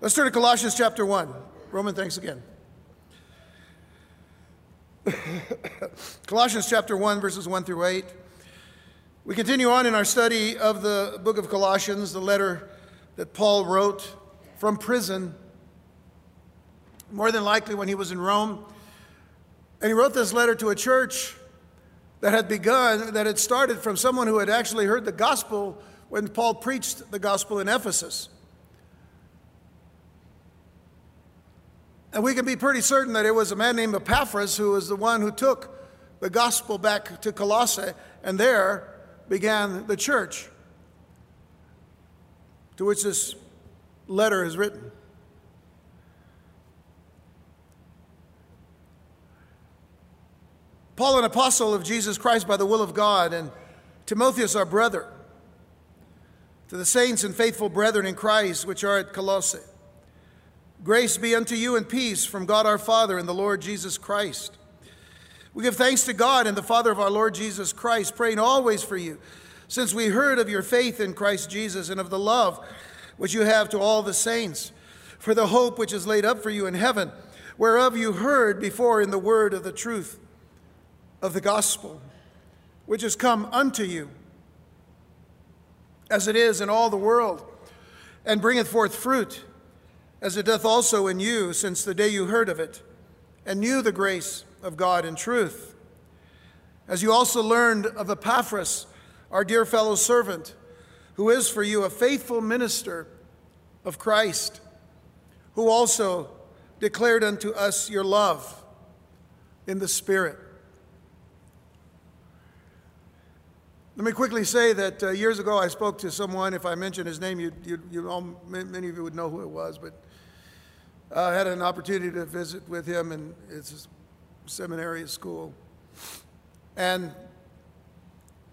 Let's turn to Colossians chapter 1. Roman, thanks again. Colossians chapter 1, verses 1 through 8. We continue on in our study of the book of Colossians, the letter that Paul wrote from prison, more than likely when he was in Rome. And he wrote this letter to a church that had begun, that had started from someone who had actually heard the gospel when Paul preached the gospel in Ephesus. And we can be pretty certain that it was a man named Epaphras who was the one who took the gospel back to Colossae, and there began the church to which this letter is written. Paul, an apostle of Jesus Christ by the will of God, and Timotheus, our brother, to the saints and faithful brethren in Christ which are at Colossae. Grace be unto you and peace from God our Father and the Lord Jesus Christ. We give thanks to God and the Father of our Lord Jesus Christ, praying always for you, since we heard of your faith in Christ Jesus and of the love which you have to all the saints, for the hope which is laid up for you in heaven, whereof you heard before in the word of the truth of the gospel, which has come unto you, as it is in all the world, and bringeth forth fruit, as it doth also in you, since the day you heard of it, and knew the grace of God in truth. As you also learned of Epaphras, our dear fellow servant, who is for you a faithful minister of Christ, who also declared unto us your love in the Spirit. Let me quickly say that uh, years ago I spoke to someone. If I mention his name, you, you, you all, many of you would know who it was. But I had an opportunity to visit with him in his seminary school, and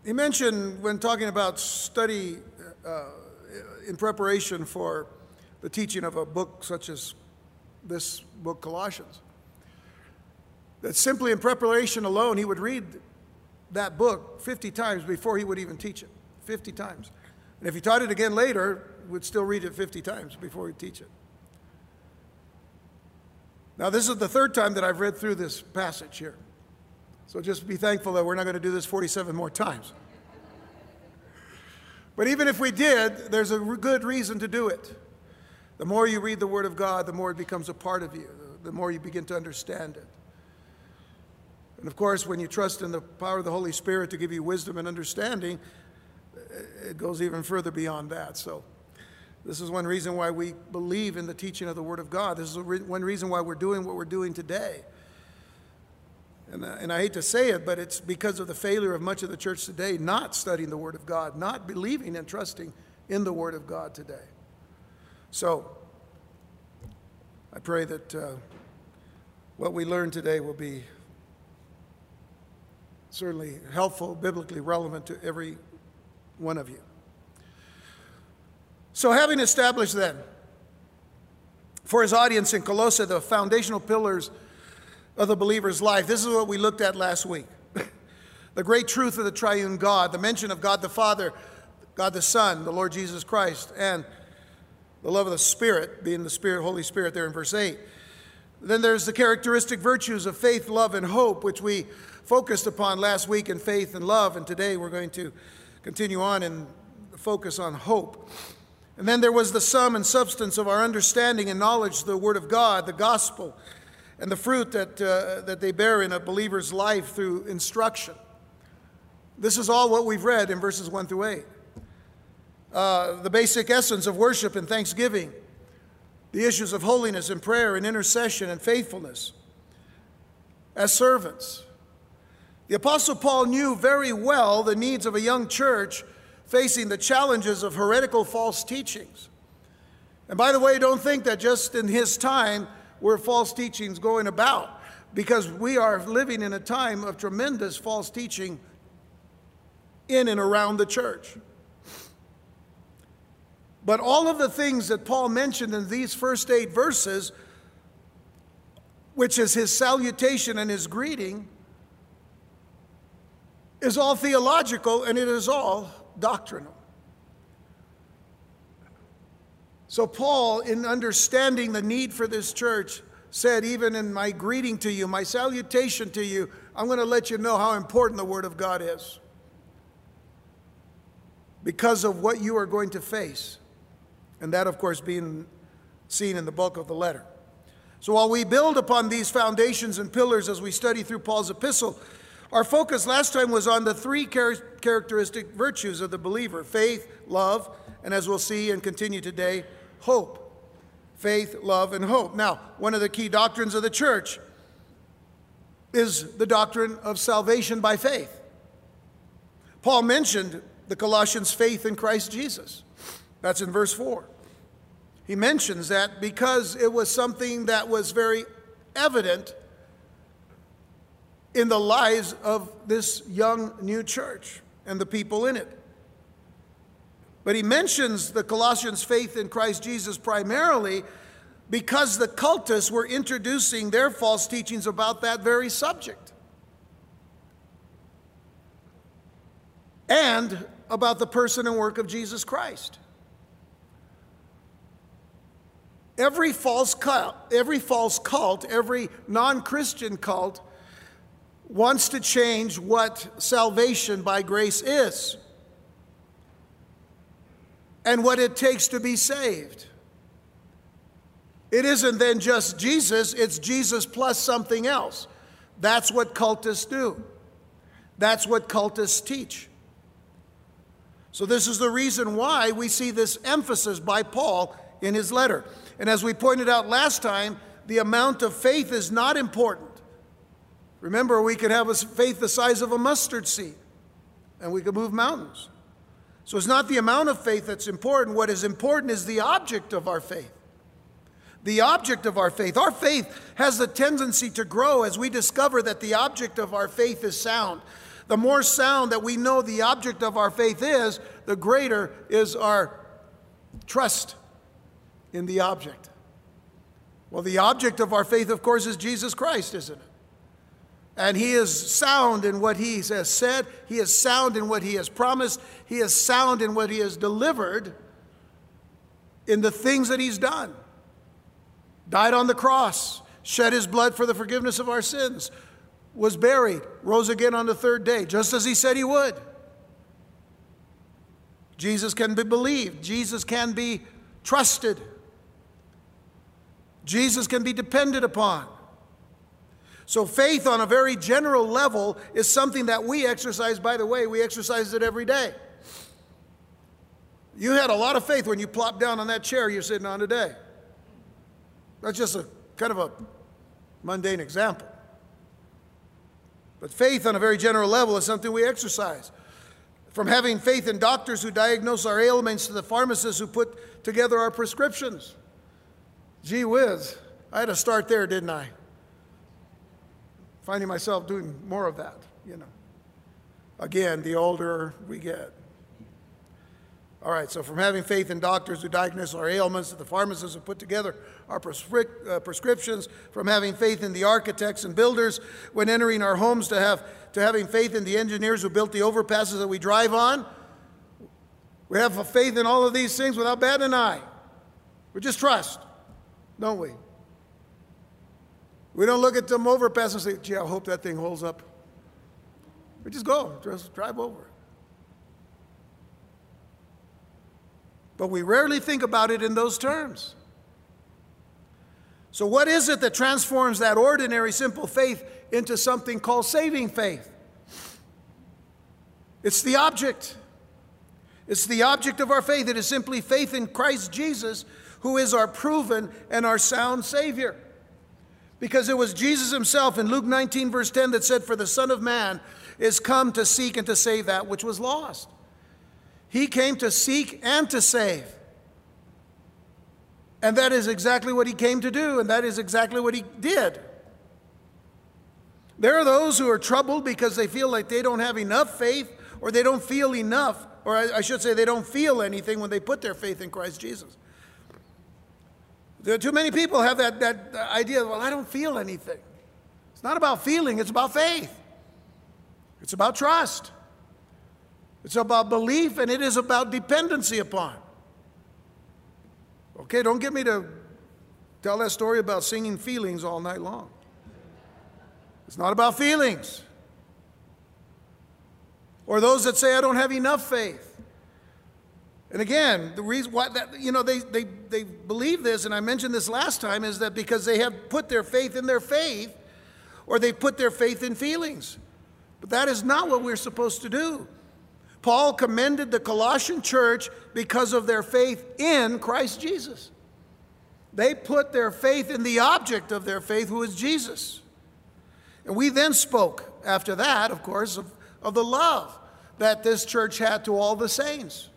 he mentioned when talking about study uh, in preparation for the teaching of a book such as this book, Colossians, that simply in preparation alone he would read that book 50 times before he would even teach it. 50 times. And if he taught it again later, would still read it 50 times before he'd teach it. Now, this is the third time that I've read through this passage here. So just be thankful that we're not going to do this 47 more times. But even if we did, there's a good reason to do it. The more you read the Word of God, the more it becomes a part of you, the more you begin to understand it. And of course, when you trust in the power of the Holy Spirit to give you wisdom and understanding, it goes even further beyond that. So, this is one reason why we believe in the teaching of the Word of God. This is one reason why we're doing what we're doing today. And, uh, and I hate to say it, but it's because of the failure of much of the church today not studying the Word of God, not believing and trusting in the Word of God today. So, I pray that uh, what we learn today will be certainly helpful, biblically relevant to every one of you. So, having established then for his audience in Colossae the foundational pillars of the believer's life, this is what we looked at last week the great truth of the triune God, the mention of God the Father, God the Son, the Lord Jesus Christ, and the love of the Spirit, being the Spirit, Holy Spirit, there in verse 8. Then there's the characteristic virtues of faith, love, and hope, which we focused upon last week in faith and love, and today we're going to continue on and focus on hope. And then there was the sum and substance of our understanding and knowledge, the Word of God, the gospel, and the fruit that, uh, that they bear in a believer's life through instruction. This is all what we've read in verses 1 through 8. Uh, the basic essence of worship and thanksgiving, the issues of holiness and prayer and intercession and faithfulness as servants, the Apostle Paul knew very well the needs of a young church facing the challenges of heretical false teachings. And by the way, don't think that just in his time were false teachings going about, because we are living in a time of tremendous false teaching in and around the church. But all of the things that Paul mentioned in these first eight verses, which is his salutation and his greeting, is all theological and it is all doctrinal. So, Paul, in understanding the need for this church, said, even in my greeting to you, my salutation to you, I'm going to let you know how important the Word of God is because of what you are going to face. And that, of course, being seen in the bulk of the letter. So while we build upon these foundations and pillars as we study through Paul's epistle, our focus last time was on the three char- characteristic virtues of the believer faith, love, and as we'll see and continue today, hope. Faith, love, and hope. Now, one of the key doctrines of the church is the doctrine of salvation by faith. Paul mentioned the Colossians' faith in Christ Jesus. That's in verse 4. He mentions that because it was something that was very evident in the lives of this young new church and the people in it. But he mentions the Colossians' faith in Christ Jesus primarily because the cultists were introducing their false teachings about that very subject. And about the person and work of Jesus Christ. Every false cult, every false cult, every non-Christian cult wants to change what salvation by grace is and what it takes to be saved. It isn't then just Jesus, it's Jesus plus something else. That's what cultists do. That's what cultists teach. So, this is the reason why we see this emphasis by Paul in his letter. And as we pointed out last time, the amount of faith is not important. Remember, we could have a faith the size of a mustard seed, and we could move mountains. So it's not the amount of faith that's important. What is important is the object of our faith. The object of our faith. Our faith has the tendency to grow as we discover that the object of our faith is sound. The more sound that we know the object of our faith is, the greater is our trust in the object. Well, the object of our faith, of course, is Jesus Christ, isn't it? And he is sound in what he has said, he is sound in what he has promised, he is sound in what he has delivered in the things that he's done. Died on the cross, shed his blood for the forgiveness of our sins, was buried, rose again on the third day, just as he said he would. Jesus can be believed, Jesus can be trusted, Jesus can be depended upon. So, faith on a very general level is something that we exercise, by the way, we exercise it every day. You had a lot of faith when you plopped down on that chair you're sitting on today. That's just a kind of a mundane example. But faith on a very general level is something we exercise. From having faith in doctors who diagnose our ailments to the pharmacists who put together our prescriptions. Gee whiz, I had to start there, didn't I? Finding myself doing more of that, you know. Again, the older we get. All right, so from having faith in doctors who diagnose our ailments, to the pharmacists who put together our prescri- uh, prescriptions, from having faith in the architects and builders when entering our homes, to, have, to having faith in the engineers who built the overpasses that we drive on. We have faith in all of these things without batting an eye. We just trust, don't we? We don't look at them overpass and say, gee, I hope that thing holds up. We just go, just drive over. But we rarely think about it in those terms. So, what is it that transforms that ordinary, simple faith into something called saving faith? It's the object. It's the object of our faith. It is simply faith in Christ Jesus, who is our proven and our sound Savior. Because it was Jesus himself in Luke 19, verse 10, that said, For the Son of Man is come to seek and to save that which was lost. He came to seek and to save. And that is exactly what he came to do, and that is exactly what he did. There are those who are troubled because they feel like they don't have enough faith or they don't feel enough, or I should say, they don't feel anything when they put their faith in Christ Jesus. There too many people have that, that uh, idea, well, I don't feel anything. It's not about feeling, it's about faith. It's about trust. It's about belief, and it is about dependency upon. Okay, don't get me to tell that story about singing feelings all night long. It's not about feelings. Or those that say, I don't have enough faith. And again, the reason why that, you know, they, they, they believe this, and I mentioned this last time, is that because they have put their faith in their faith, or they put their faith in feelings. But that is not what we're supposed to do. Paul commended the Colossian church because of their faith in Christ Jesus. They put their faith in the object of their faith, who is Jesus. And we then spoke, after that, of course, of, of the love that this church had to all the saints.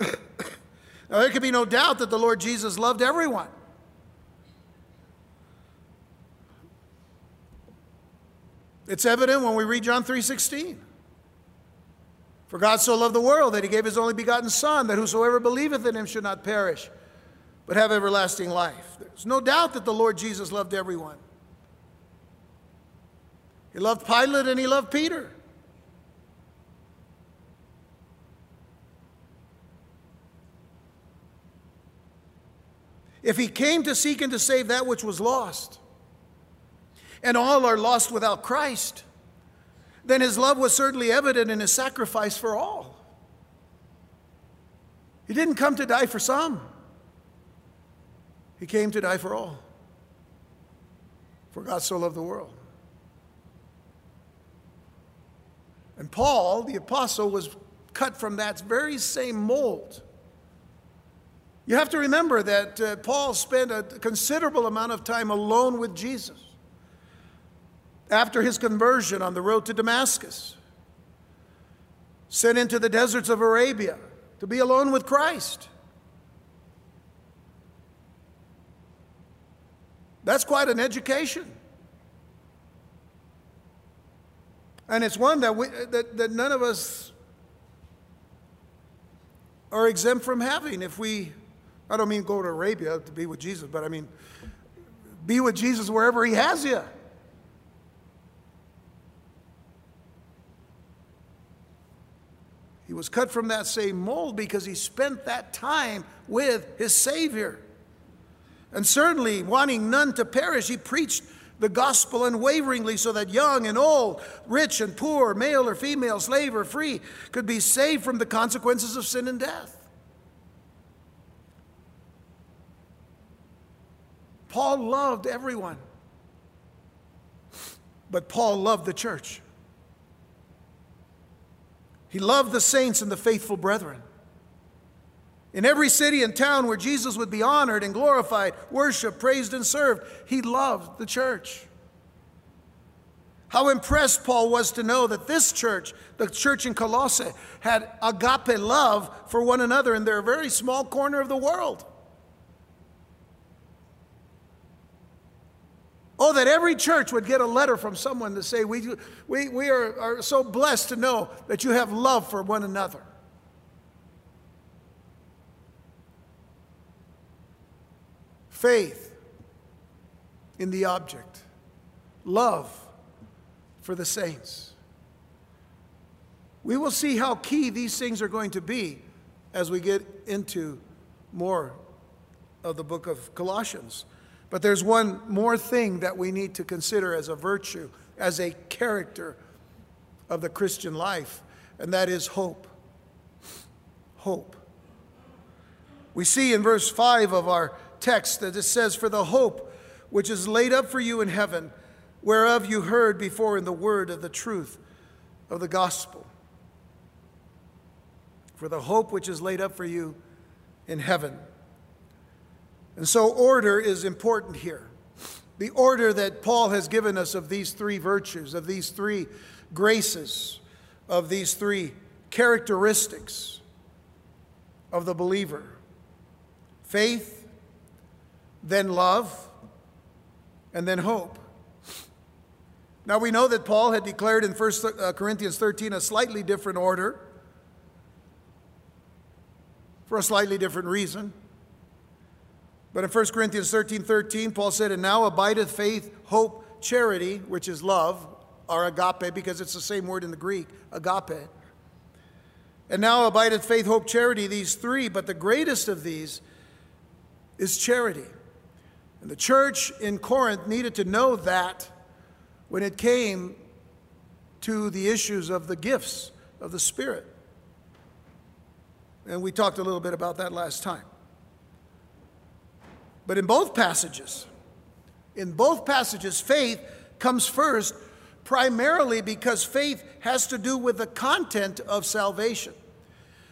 now, there can be no doubt that the Lord Jesus loved everyone. It's evident when we read John 3:16. For God so loved the world that he gave his only begotten son that whosoever believeth in him should not perish but have everlasting life. There's no doubt that the Lord Jesus loved everyone. He loved Pilate and he loved Peter. If he came to seek and to save that which was lost, and all are lost without Christ, then his love was certainly evident in his sacrifice for all. He didn't come to die for some, he came to die for all. For God so loved the world. And Paul, the apostle, was cut from that very same mold. You have to remember that uh, Paul spent a considerable amount of time alone with Jesus after his conversion on the road to Damascus, sent into the deserts of Arabia to be alone with Christ. That's quite an education. And it's one that, we, that, that none of us are exempt from having if we, I don't mean go to Arabia to be with Jesus, but I mean be with Jesus wherever he has you. He was cut from that same mold because he spent that time with his Savior. And certainly, wanting none to perish, he preached the gospel unwaveringly so that young and old, rich and poor, male or female, slave or free, could be saved from the consequences of sin and death. Paul loved everyone, but Paul loved the church. He loved the saints and the faithful brethren. In every city and town where Jesus would be honored and glorified, worshiped, praised, and served, he loved the church. How impressed Paul was to know that this church, the church in Colossae, had agape love for one another in their very small corner of the world. Oh, that every church would get a letter from someone to say, We, we, we are, are so blessed to know that you have love for one another. faith in the object, love for the saints. We will see how key these things are going to be as we get into more of the book of Colossians. But there's one more thing that we need to consider as a virtue, as a character of the Christian life, and that is hope. Hope. We see in verse 5 of our text that it says, For the hope which is laid up for you in heaven, whereof you heard before in the word of the truth of the gospel. For the hope which is laid up for you in heaven. And so, order is important here. The order that Paul has given us of these three virtues, of these three graces, of these three characteristics of the believer faith, then love, and then hope. Now we know that Paul had declared in 1 uh, Corinthians 13 a slightly different order for a slightly different reason. But in 1 Corinthians 13 13, Paul said, And now abideth faith, hope, charity, which is love, or agape, because it's the same word in the Greek, agape. And now abideth faith, hope, charity, these three, but the greatest of these is charity. And the church in Corinth needed to know that when it came to the issues of the gifts of the Spirit. And we talked a little bit about that last time. But in both passages, in both passages, faith comes first primarily because faith has to do with the content of salvation.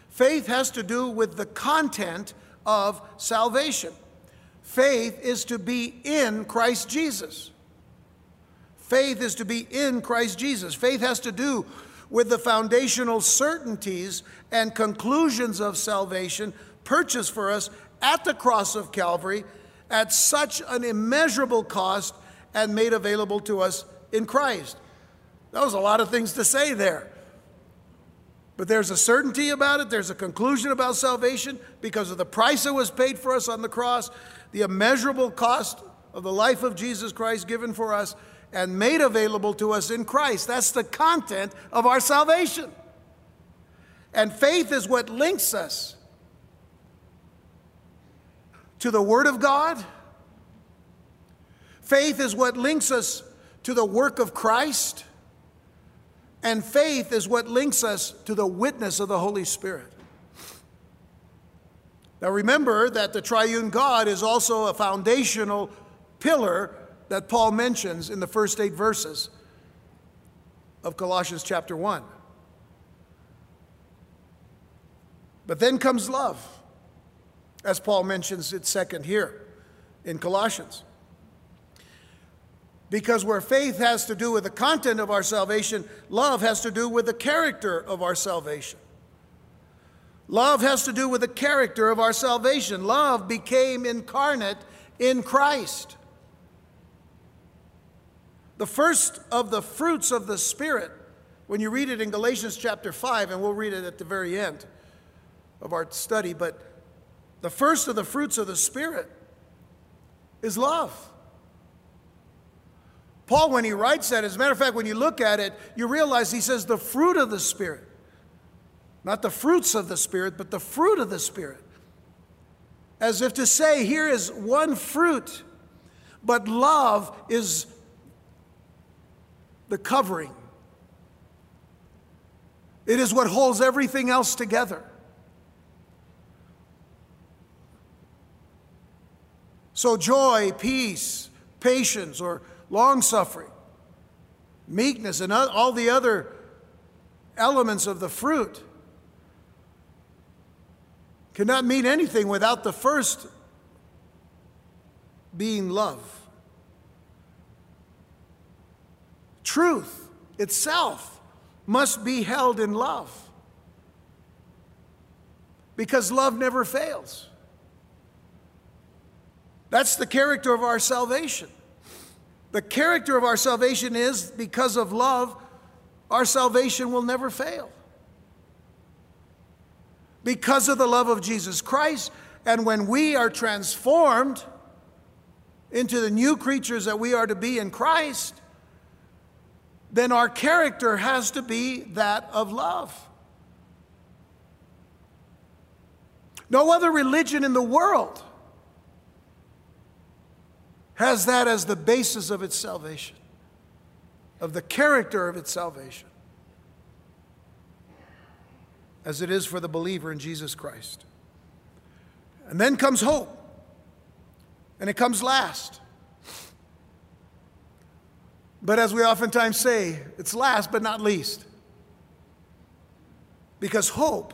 Faith has to do with the content of salvation. Faith is to be in Christ Jesus. Faith is to be in Christ Jesus. Faith has to do with the foundational certainties and conclusions of salvation purchased for us at the cross of Calvary at such an immeasurable cost and made available to us in Christ. That was a lot of things to say there. But there's a certainty about it, there's a conclusion about salvation because of the price that was paid for us on the cross, the immeasurable cost of the life of Jesus Christ given for us and made available to us in Christ. That's the content of our salvation. And faith is what links us to the Word of God. Faith is what links us to the work of Christ. And faith is what links us to the witness of the Holy Spirit. Now remember that the triune God is also a foundational pillar that Paul mentions in the first eight verses of Colossians chapter 1. But then comes love, as Paul mentions it second here in Colossians. Because where faith has to do with the content of our salvation, love has to do with the character of our salvation. Love has to do with the character of our salvation. Love became incarnate in Christ. The first of the fruits of the Spirit, when you read it in Galatians chapter 5, and we'll read it at the very end of our study, but the first of the fruits of the Spirit is love. Paul, when he writes that, as a matter of fact, when you look at it, you realize he says the fruit of the Spirit. Not the fruits of the Spirit, but the fruit of the Spirit. As if to say, here is one fruit, but love is the covering. It is what holds everything else together. So, joy, peace, patience, or long suffering, meekness, and all the other elements of the fruit cannot mean anything without the first being love. Truth itself must be held in love because love never fails. That's the character of our salvation. The character of our salvation is because of love, our salvation will never fail. Because of the love of Jesus Christ, and when we are transformed into the new creatures that we are to be in Christ, then our character has to be that of love. No other religion in the world has that as the basis of its salvation, of the character of its salvation, as it is for the believer in Jesus Christ. And then comes hope, and it comes last. But as we oftentimes say, it's last but not least. Because hope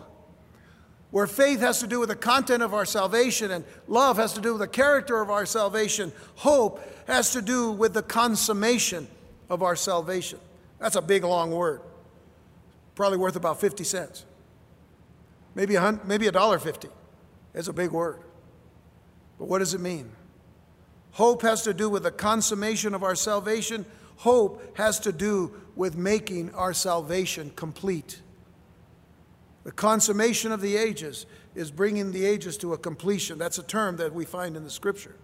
where faith has to do with the content of our salvation and love has to do with the character of our salvation, hope has to do with the consummation of our salvation. That's a big, long word. Probably worth about 50 cents. Maybe a, maybe a dollar fifty. It's a big word. But what does it mean? Hope has to do with the consummation of our salvation. Hope has to do with making our salvation complete. The consummation of the ages is bringing the ages to a completion. That's a term that we find in the scripture.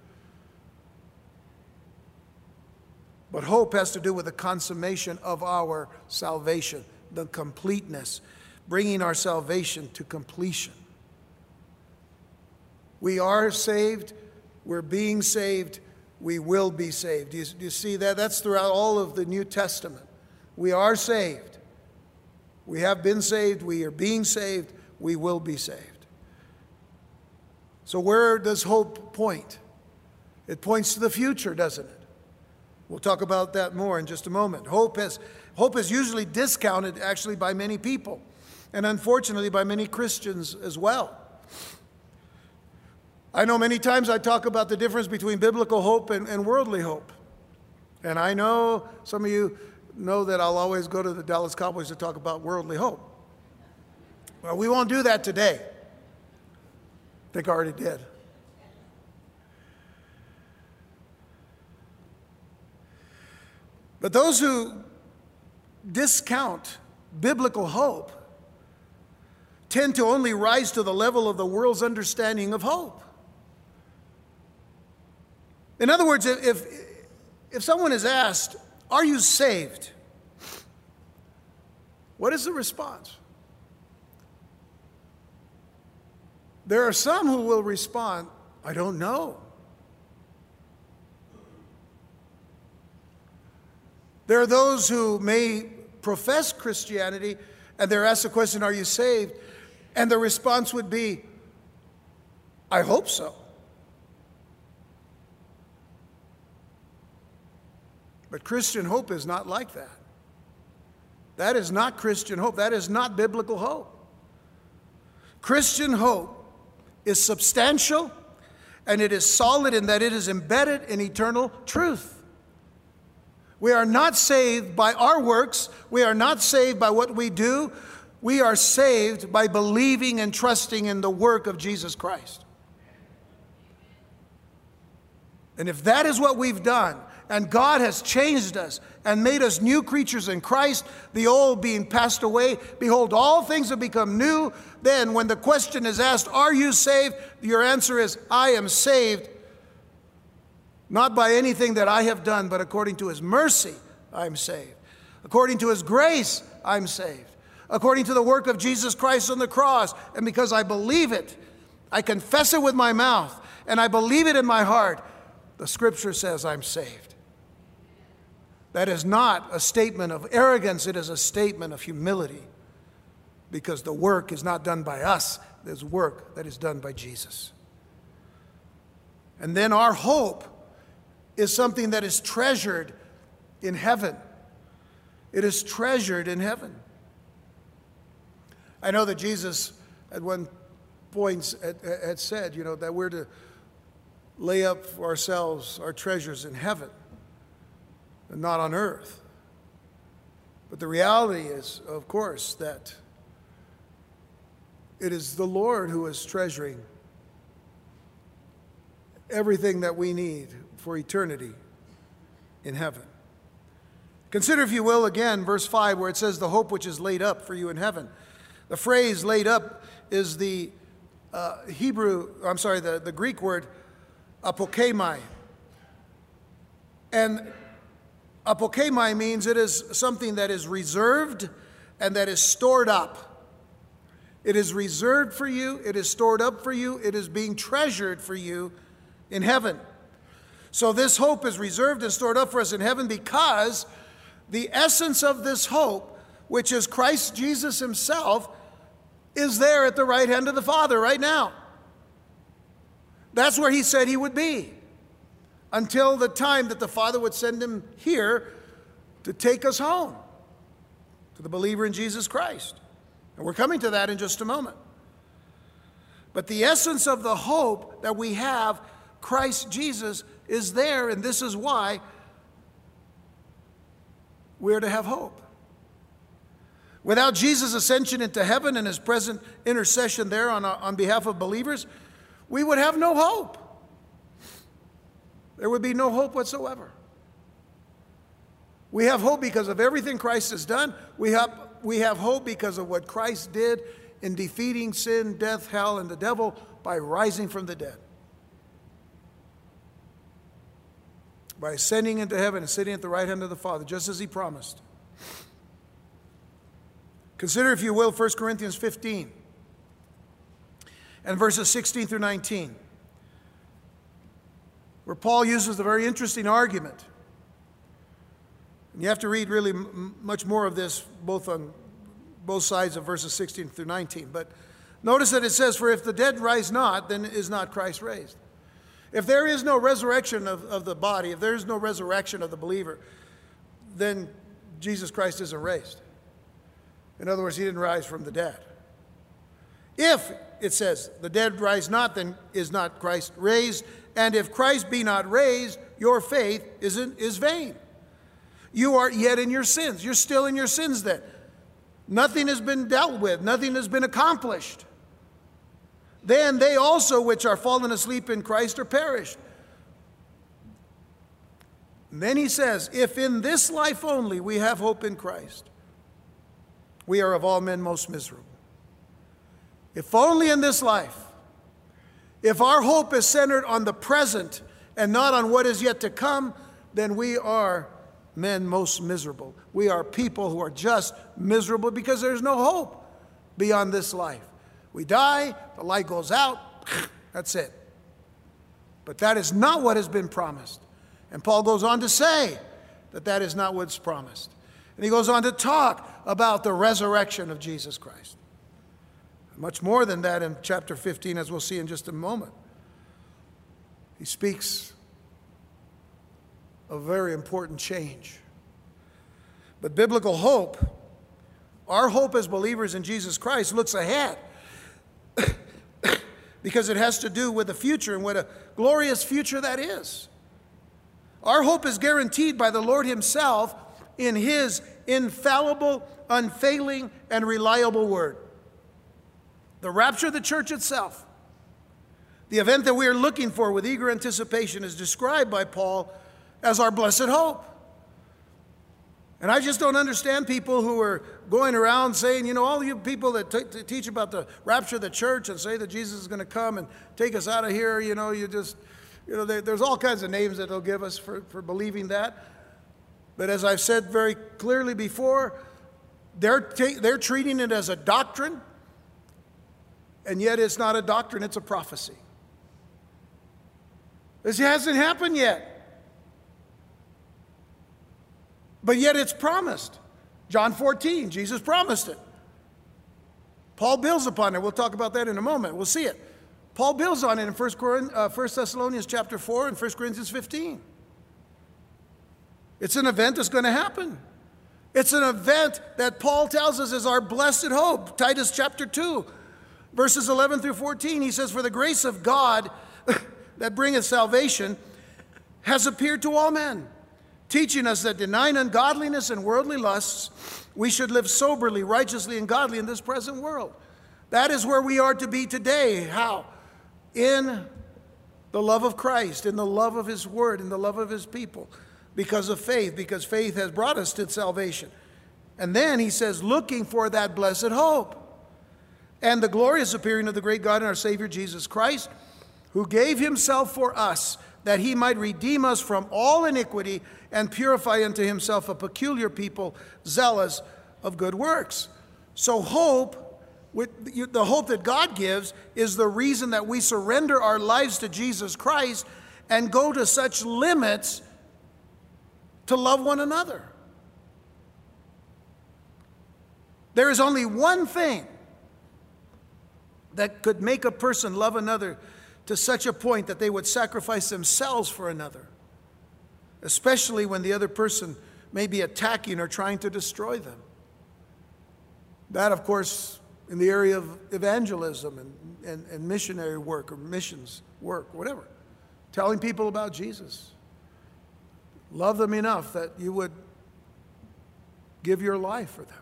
But hope has to do with the consummation of our salvation, the completeness, bringing our salvation to completion. We are saved we're being saved, we will be saved. Do you, you see that? That's throughout all of the New Testament. We are saved. We have been saved, we are being saved, we will be saved. So, where does hope point? It points to the future, doesn't it? We'll talk about that more in just a moment. Hope is, hope is usually discounted, actually, by many people, and unfortunately, by many Christians as well. I know many times I talk about the difference between biblical hope and, and worldly hope. And I know some of you know that I'll always go to the Dallas Cowboys to talk about worldly hope. Well, we won't do that today. I think I already did. But those who discount biblical hope tend to only rise to the level of the world's understanding of hope. In other words, if, if someone is asked, Are you saved? What is the response? There are some who will respond, I don't know. There are those who may profess Christianity and they're asked the question, Are you saved? And the response would be, I hope so. But Christian hope is not like that. That is not Christian hope. That is not biblical hope. Christian hope is substantial and it is solid in that it is embedded in eternal truth. We are not saved by our works. We are not saved by what we do. We are saved by believing and trusting in the work of Jesus Christ. And if that is what we've done, and God has changed us and made us new creatures in Christ, the old being passed away, behold, all things have become new. Then, when the question is asked, Are you saved? your answer is, I am saved not by anything that I have done, but according to His mercy, I'm saved. According to His grace, I'm saved. According to the work of Jesus Christ on the cross, and because I believe it, I confess it with my mouth, and I believe it in my heart, the scripture says I'm saved. That is not a statement of arrogance, it is a statement of humility because the work is not done by us, there's work that is done by Jesus. And then our hope is something that is treasured in heaven. It is treasured in heaven. I know that Jesus at one point had said, you know, that we're to lay up for ourselves our treasures in heaven not on earth. But the reality is, of course, that it is the Lord who is treasuring everything that we need for eternity in heaven. Consider, if you will, again, verse 5, where it says, the hope which is laid up for you in heaven. The phrase laid up is the uh, Hebrew, I'm sorry, the, the Greek word apokeimai. And apokeimai means it is something that is reserved and that is stored up. It is reserved for you, it is stored up for you, it is being treasured for you in heaven. So, this hope is reserved and stored up for us in heaven because the essence of this hope, which is Christ Jesus Himself, is there at the right hand of the Father right now. That's where He said He would be until the time that the Father would send Him here to take us home to the believer in Jesus Christ. And we're coming to that in just a moment. But the essence of the hope that we have, Christ Jesus, is there, and this is why we're to have hope. Without Jesus' ascension into heaven and his present intercession there on, uh, on behalf of believers, we would have no hope. There would be no hope whatsoever. We have hope because of everything Christ has done. We have, we have hope because of what Christ did in defeating sin, death, hell, and the devil by rising from the dead. by ascending into heaven and sitting at the right hand of the Father, just as he promised. Consider, if you will, 1 Corinthians 15 and verses 16 through 19. Where Paul uses a very interesting argument. And you have to read really m- much more of this, both on both sides of verses 16 through 19. But notice that it says, For if the dead rise not, then is not Christ raised. If there is no resurrection of, of the body, if there is no resurrection of the believer, then Jesus Christ isn't raised. In other words, he didn't rise from the dead. If, it says, the dead rise not, then is not Christ raised. And if Christ be not raised, your faith is, in, is vain. You are yet in your sins. You're still in your sins then. Nothing has been dealt with, nothing has been accomplished. Then they also, which are fallen asleep in Christ, are perished. Then he says, If in this life only we have hope in Christ, we are of all men most miserable. If only in this life, if our hope is centered on the present and not on what is yet to come, then we are men most miserable. We are people who are just miserable because there's no hope beyond this life. We die, the light goes out, that's it. But that is not what has been promised. And Paul goes on to say that that is not what's promised. And he goes on to talk about the resurrection of Jesus Christ. Much more than that in chapter 15, as we'll see in just a moment. He speaks a very important change. But biblical hope, our hope as believers in Jesus Christ, looks ahead because it has to do with the future and what a glorious future that is. Our hope is guaranteed by the Lord Himself in His infallible, unfailing, and reliable word. The rapture of the church itself, the event that we are looking for with eager anticipation, is described by Paul as our blessed hope. And I just don't understand people who are going around saying, you know, all you people that t- teach about the rapture of the church and say that Jesus is going to come and take us out of here, you know, you just, you know, they, there's all kinds of names that they'll give us for, for believing that. But as I've said very clearly before, they're, ta- they're treating it as a doctrine, and yet it's not a doctrine, it's a prophecy. This hasn't happened yet. But yet it's promised. John 14, Jesus promised it. Paul builds upon it. We'll talk about that in a moment. We'll see it. Paul builds on it in 1, uh, Thessalonians chapter 4 and 1 Corinthians 15. It's an event that's going to happen. It's an event that Paul tells us is our blessed hope. Titus chapter 2, verses 11 through 14, he says, For the grace of God that bringeth salvation has appeared to all men teaching us that denying ungodliness and worldly lusts, we should live soberly, righteously, and godly in this present world. That is where we are to be today. How? In the love of Christ, in the love of His Word, in the love of His people, because of faith, because faith has brought us to salvation. And then he says, looking for that blessed hope and the glorious appearing of the great God and our Savior Jesus Christ, who gave Himself for us that He might redeem us from all iniquity and purify unto himself a peculiar people, zealous of good works. So, hope, with the hope that God gives, is the reason that we surrender our lives to Jesus Christ and go to such limits to love one another. There is only one thing that could make a person love another to such a point that they would sacrifice themselves for another especially when the other person may be attacking or trying to destroy them. That, of course, in the area of evangelism and, and, and missionary work or missions work, whatever. Telling people about Jesus. Love them enough that you would give your life for them.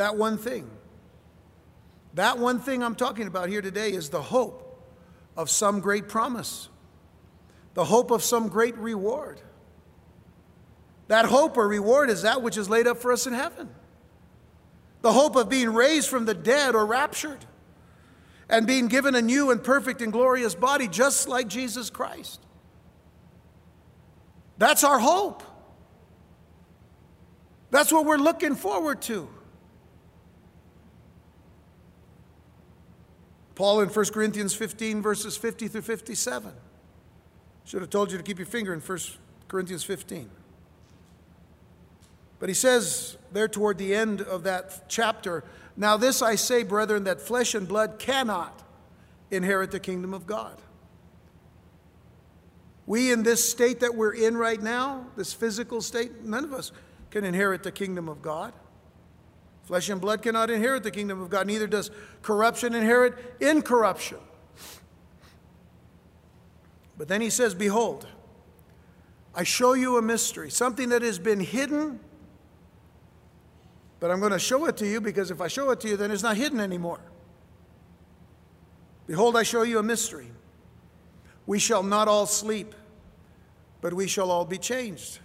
That one thing. That one thing I'm talking about here today is the hope of some great promise the hope of some great reward. That hope or reward is that which is laid up for us in heaven. The hope of being raised from the dead or raptured and being given a new and perfect and glorious body, just like Jesus Christ. That's our hope. That's what we're looking forward to. Paul in 1 Corinthians 15, verses 50 through 57. Should have told you to keep your finger in 1 Corinthians 15. But he says there toward the end of that chapter, Now this I say, brethren, that flesh and blood cannot inherit the kingdom of God. We, in this state that we're in right now, this physical state, none of us can inherit the kingdom of God. Flesh and blood cannot inherit the kingdom of God, neither does corruption inherit incorruption. But then he says, Behold, I show you a mystery, something that has been hidden, but I'm going to show it to you because if I show it to you, then it's not hidden anymore. Behold, I show you a mystery. We shall not all sleep, but we shall all be changed.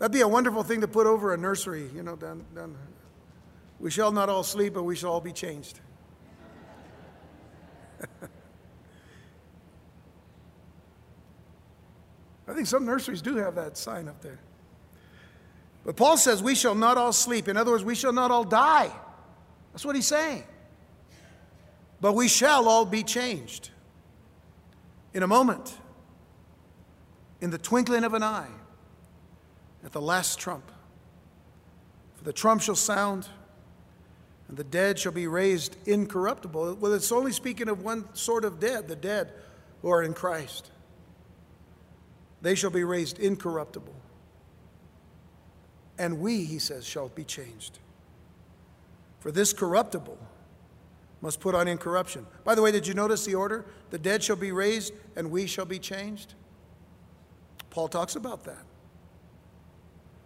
That'd be a wonderful thing to put over a nursery, you know, down, down. We shall not all sleep, but we shall all be changed. I think some nurseries do have that sign up there. But Paul says, We shall not all sleep. In other words, we shall not all die. That's what he's saying. But we shall all be changed in a moment, in the twinkling of an eye, at the last trump. For the trump shall sound, and the dead shall be raised incorruptible. Well, it's only speaking of one sort of dead, the dead who are in Christ. They shall be raised incorruptible. And we, he says, shall be changed. For this corruptible must put on incorruption. By the way, did you notice the order? The dead shall be raised, and we shall be changed. Paul talks about that.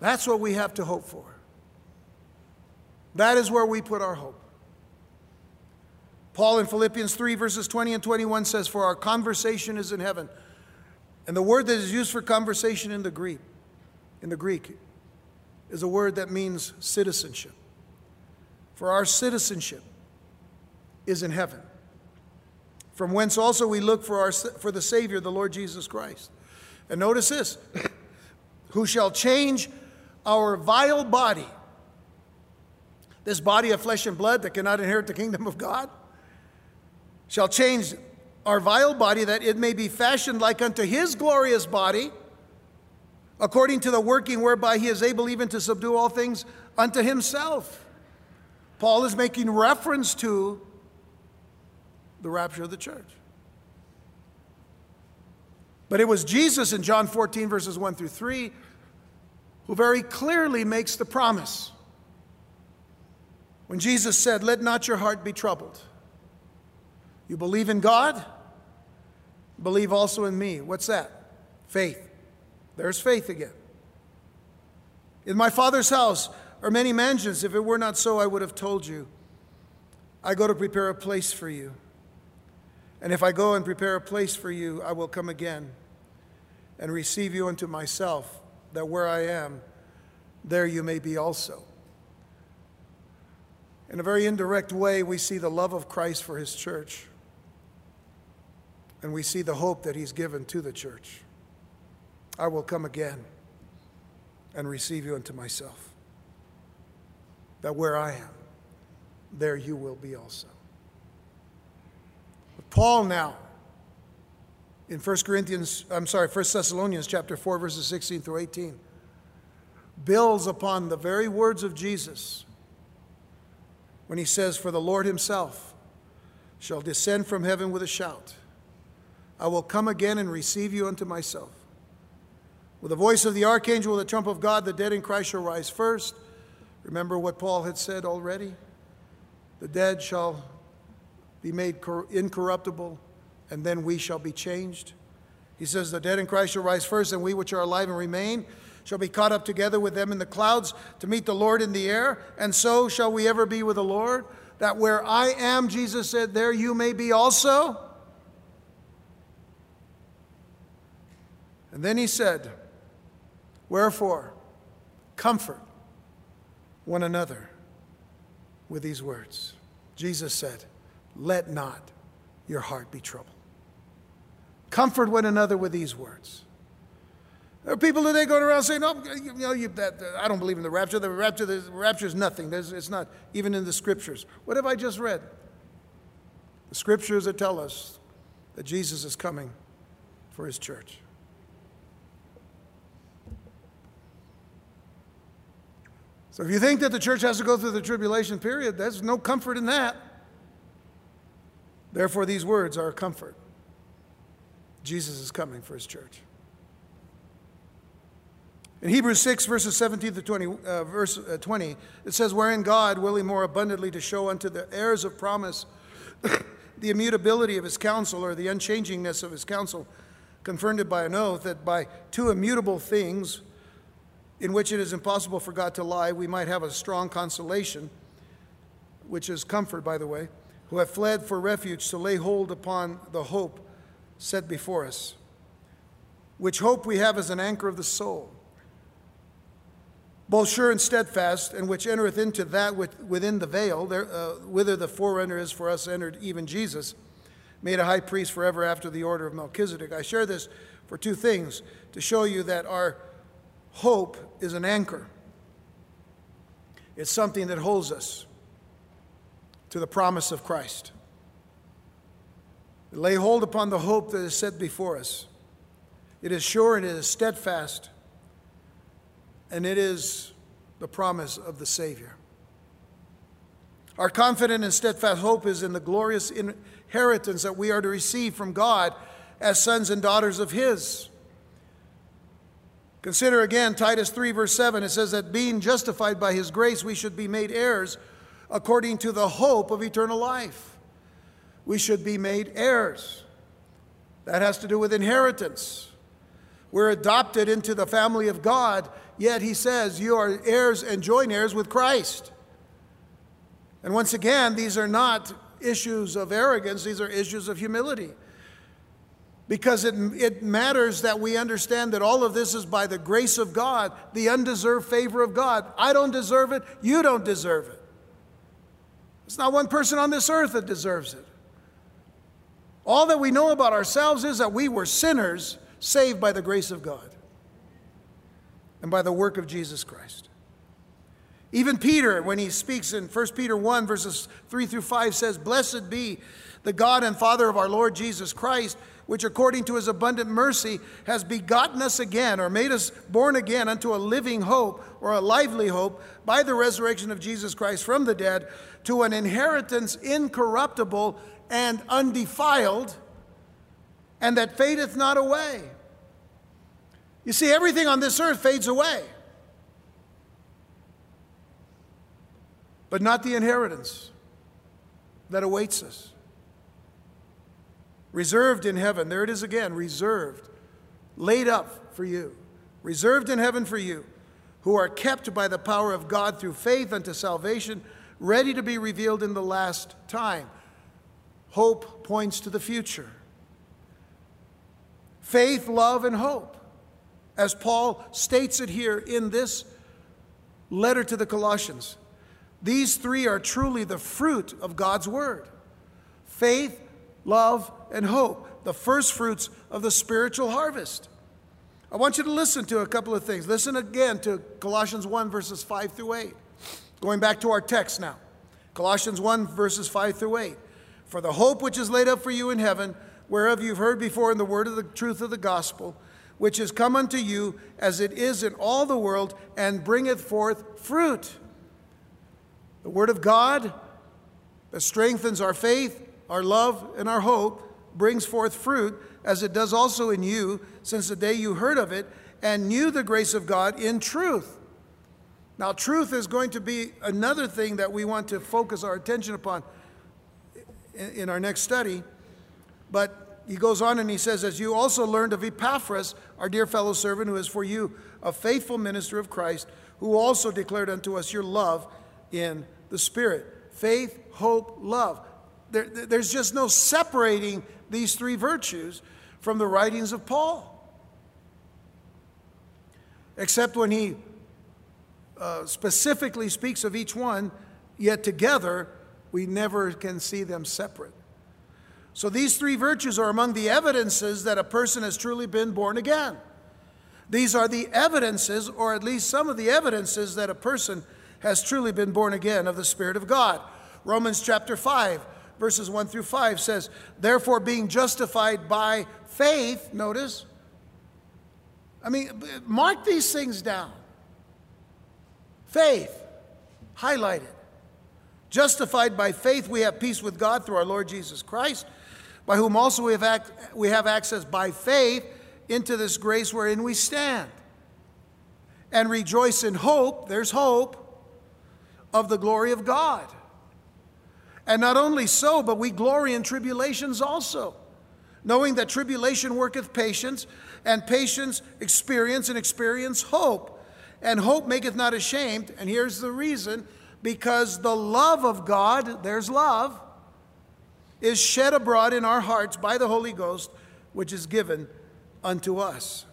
That's what we have to hope for. That is where we put our hope. Paul in Philippians 3, verses 20 and 21 says, For our conversation is in heaven. And the word that is used for conversation in the Greek, in the Greek, is a word that means citizenship. For our citizenship is in heaven. From whence also we look for, our, for the Savior, the Lord Jesus Christ. And notice this who shall change our vile body, this body of flesh and blood that cannot inherit the kingdom of God, shall change our vile body that it may be fashioned like unto his glorious body, according to the working whereby he is able even to subdue all things unto himself. Paul is making reference to the rapture of the church. But it was Jesus in John 14, verses 1 through 3, who very clearly makes the promise. When Jesus said, Let not your heart be troubled. You believe in God, believe also in me. What's that? Faith. There's faith again. In my Father's house are many mansions. If it were not so, I would have told you. I go to prepare a place for you. And if I go and prepare a place for you, I will come again and receive you unto myself that where I am, there you may be also. In a very indirect way, we see the love of Christ for his church, and we see the hope that he's given to the church. I will come again and receive you unto myself, that where I am, there you will be also. But Paul now, in 1 Corinthians, I'm sorry, 1 Thessalonians chapter 4, verses 16 through 18, builds upon the very words of Jesus when he says, For the Lord himself shall descend from heaven with a shout. I will come again and receive you unto myself. With the voice of the archangel, with the trump of God, the dead in Christ shall rise first. Remember what Paul had said already? The dead shall be made incorruptible and then we shall be changed. He says, The dead in Christ shall rise first, and we which are alive and remain shall be caught up together with them in the clouds to meet the Lord in the air, and so shall we ever be with the Lord. that where I am, Jesus said, there you may be also? And then he said, Wherefore, comfort one another with these words. Jesus said, Let not your heart be troubled. Comfort one another with these words. There are people today going around saying, "No, you know, you, that, that, I don't believe in the rapture. The rapture, the rapture is nothing. There's, it's not even in the scriptures." What have I just read? The scriptures that tell us that Jesus is coming for His church. So if you think that the church has to go through the tribulation period, there's no comfort in that. Therefore, these words are a comfort. Jesus is coming for his church. In Hebrews 6, verses 17 to 20, uh, verse uh, 20, it says, Wherein God, willing more abundantly to show unto the heirs of promise the immutability of his counsel, or the unchangingness of his counsel, confirmed it by an oath, that by two immutable things, in which it is impossible for God to lie, we might have a strong consolation, which is comfort, by the way, who have fled for refuge to lay hold upon the hope set before us, which hope we have as an anchor of the soul both sure and steadfast, and which entereth into that within the veil, there, uh, whither the forerunner is for us entered, even Jesus, made a high priest forever after the order of Melchizedek. I share this for two things to show you that our hope is an anchor, it's something that holds us to the promise of Christ. Lay hold upon the hope that is set before us. It is sure and it is steadfast and it is the promise of the Savior. Our confident and steadfast hope is in the glorious inheritance that we are to receive from God as sons and daughters of His. Consider again Titus 3, verse 7. It says that being justified by His grace, we should be made heirs according to the hope of eternal life. We should be made heirs. That has to do with inheritance. We're adopted into the family of God Yet he says, You are heirs and joint heirs with Christ. And once again, these are not issues of arrogance, these are issues of humility. Because it, it matters that we understand that all of this is by the grace of God, the undeserved favor of God. I don't deserve it, you don't deserve it. It's not one person on this earth that deserves it. All that we know about ourselves is that we were sinners saved by the grace of God and by the work of Jesus Christ. Even Peter, when he speaks in 1 Peter 1, verses 3 through 5, says, Blessed be the God and Father of our Lord Jesus Christ, which according to his abundant mercy has begotten us again, or made us born again unto a living hope, or a lively hope, by the resurrection of Jesus Christ from the dead, to an inheritance incorruptible and undefiled, and that fadeth not away you see, everything on this earth fades away, but not the inheritance that awaits us. Reserved in heaven, there it is again, reserved, laid up for you, reserved in heaven for you, who are kept by the power of God through faith unto salvation, ready to be revealed in the last time. Hope points to the future. Faith, love, and hope as Paul states it here in this letter to the Colossians. These three are truly the fruit of God's word faith, love, and hope, the first fruits of the spiritual harvest. I want you to listen to a couple of things. Listen again to Colossians 1, verses 5 through 8. Going back to our text now. Colossians 1, verses 5 through 8. For the hope which is laid up for you in heaven, whereof you've heard before in the word of the truth of the gospel, which is come unto you as it is in all the world, and bringeth forth fruit. The Word of God that strengthens our faith, our love, and our hope brings forth fruit, as it does also in you, since the day you heard of it and knew the grace of God in truth. Now, truth is going to be another thing that we want to focus our attention upon in our next study. But he goes on and he says, As you also learned of Epaphras, our dear fellow servant, who is for you a faithful minister of Christ, who also declared unto us your love in the Spirit. faith, hope, love. There, there's just no separating these three virtues from the writings of Paul. Except when he uh, specifically speaks of each one, yet together we never can see them separate. So these three virtues are among the evidences that a person has truly been born again. These are the evidences, or at least some of the evidences, that a person has truly been born again of the Spirit of God. Romans chapter 5, verses 1 through 5 says, Therefore, being justified by faith, notice, I mean, mark these things down. Faith, highlighted. Justified by faith, we have peace with God through our Lord Jesus Christ, by whom also we have, we have access by faith into this grace wherein we stand. And rejoice in hope, there's hope, of the glory of God. And not only so, but we glory in tribulations also, knowing that tribulation worketh patience, and patience experience, and experience hope. And hope maketh not ashamed. And here's the reason because the love of God, there's love, is shed abroad in our hearts by the Holy Ghost, which is given unto us.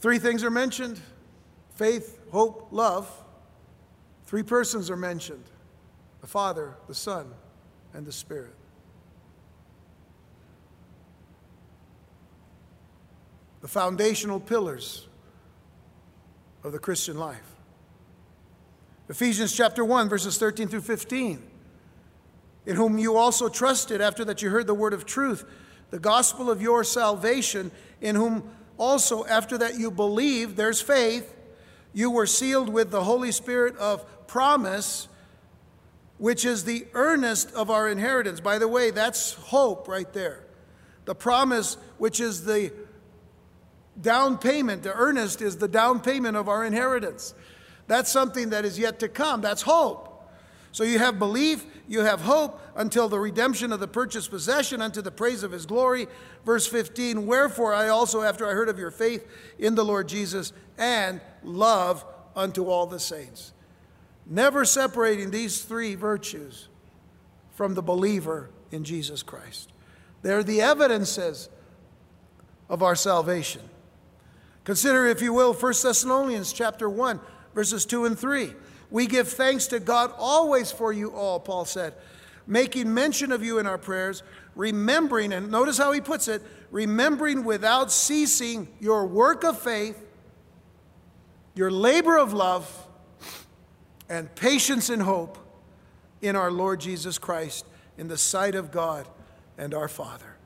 Three things are mentioned faith, hope, love. Three persons are mentioned the Father, the Son, and the Spirit. The foundational pillars of the Christian life. Ephesians chapter 1, verses 13 through 15 in whom you also trusted after that you heard the word of truth, the gospel of your salvation, in whom also after that you believed, there's faith, you were sealed with the Holy Spirit of promise, which is the earnest of our inheritance. By the way, that's hope right there. The promise, which is the down payment, the earnest is the down payment of our inheritance. That's something that is yet to come. That's hope. So you have belief, you have hope until the redemption of the purchased possession unto the praise of his glory. Verse 15, wherefore I also, after I heard of your faith in the Lord Jesus and love unto all the saints. Never separating these three virtues from the believer in Jesus Christ. They're the evidences of our salvation. Consider, if you will, 1 Thessalonians chapter 1, verses 2 and 3. We give thanks to God always for you all, Paul said, making mention of you in our prayers, remembering, and notice how he puts it, remembering without ceasing your work of faith, your labor of love, and patience and hope in our Lord Jesus Christ in the sight of God and our Father.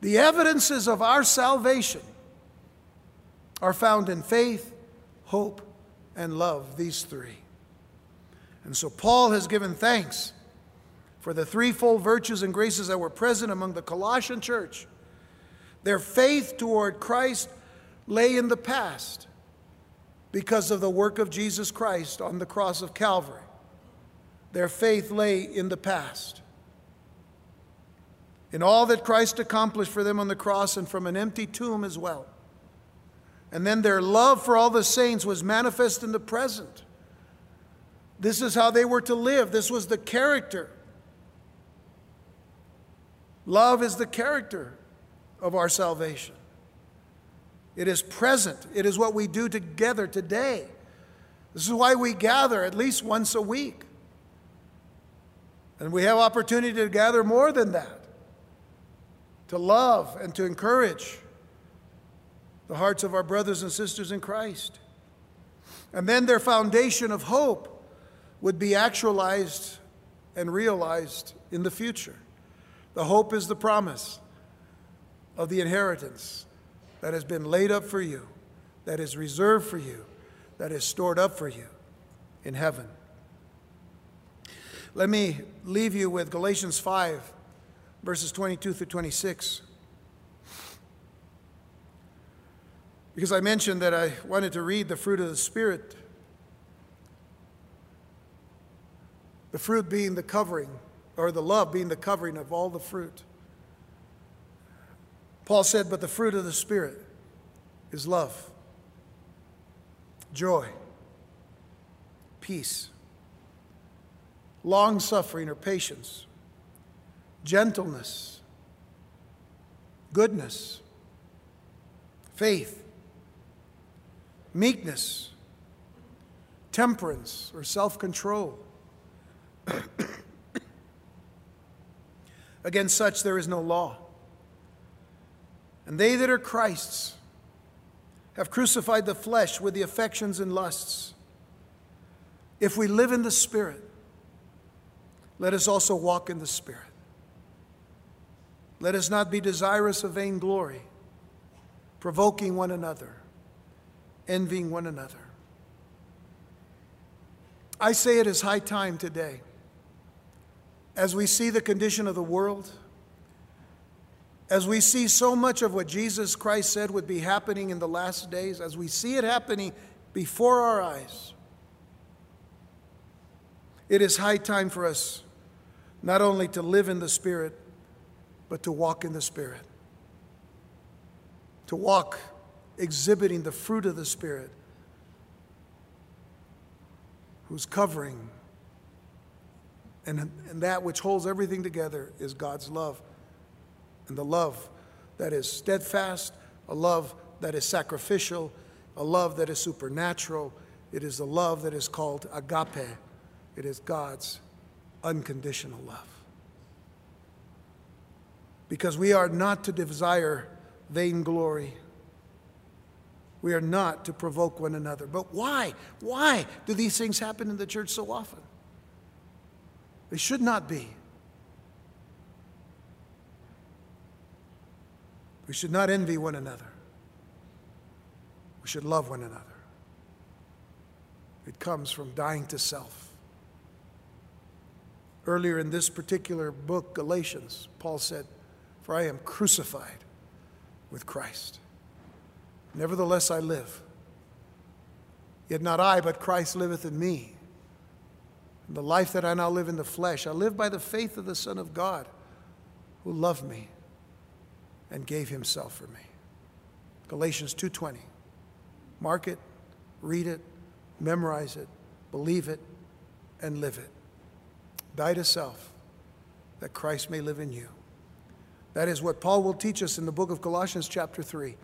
The evidences of our salvation are found in faith, hope, and love, these three. And so Paul has given thanks for the threefold virtues and graces that were present among the Colossian church. Their faith toward Christ lay in the past because of the work of Jesus Christ on the cross of Calvary. Their faith lay in the past. In all that Christ accomplished for them on the cross and from an empty tomb as well. And then their love for all the saints was manifest in the present. This is how they were to live. This was the character. Love is the character of our salvation. It is present. It is what we do together today. This is why we gather at least once a week. And we have opportunity to gather more than that, to love and to encourage the hearts of our brothers and sisters in Christ. And then their foundation of hope would be actualized and realized in the future. The hope is the promise of the inheritance that has been laid up for you, that is reserved for you, that is stored up for you in heaven. Let me leave you with Galatians 5, verses 22 through 26. Because I mentioned that I wanted to read the fruit of the Spirit. The fruit being the covering, or the love being the covering of all the fruit. Paul said, But the fruit of the Spirit is love, joy, peace, long suffering or patience, gentleness, goodness, faith, meekness, temperance or self control. Against such there is no law. And they that are Christ's have crucified the flesh with the affections and lusts. If we live in the Spirit, let us also walk in the Spirit. Let us not be desirous of vainglory, provoking one another, envying one another. I say it is high time today, as we see the condition of the world as we see so much of what Jesus Christ said would be happening in the last days, as we see it happening before our eyes, it is high time for us not only to live in the Spirit, but to walk in the Spirit. To walk exhibiting the fruit of the Spirit, whose covering and, and that which holds everything together is God's love and the love that is steadfast, a love that is sacrificial, a love that is supernatural. It is the love that is called agape. It is God's unconditional love. Because we are not to desire vainglory. We are not to provoke one another. But why? Why do these things happen in the church so often? They should not be. We should not envy one another. We should love one another. It comes from dying to self. Earlier in this particular book, Galatians, Paul said, For I am crucified with Christ. Nevertheless, I live. Yet not I, but Christ liveth in me. And the life that I now live in the flesh, I live by the faith of the Son of God who loved me and gave himself for me. Galatians 2:20. Mark it, read it, memorize it, believe it, and live it. Die to self that Christ may live in you. That is what Paul will teach us in the book of Colossians chapter 3.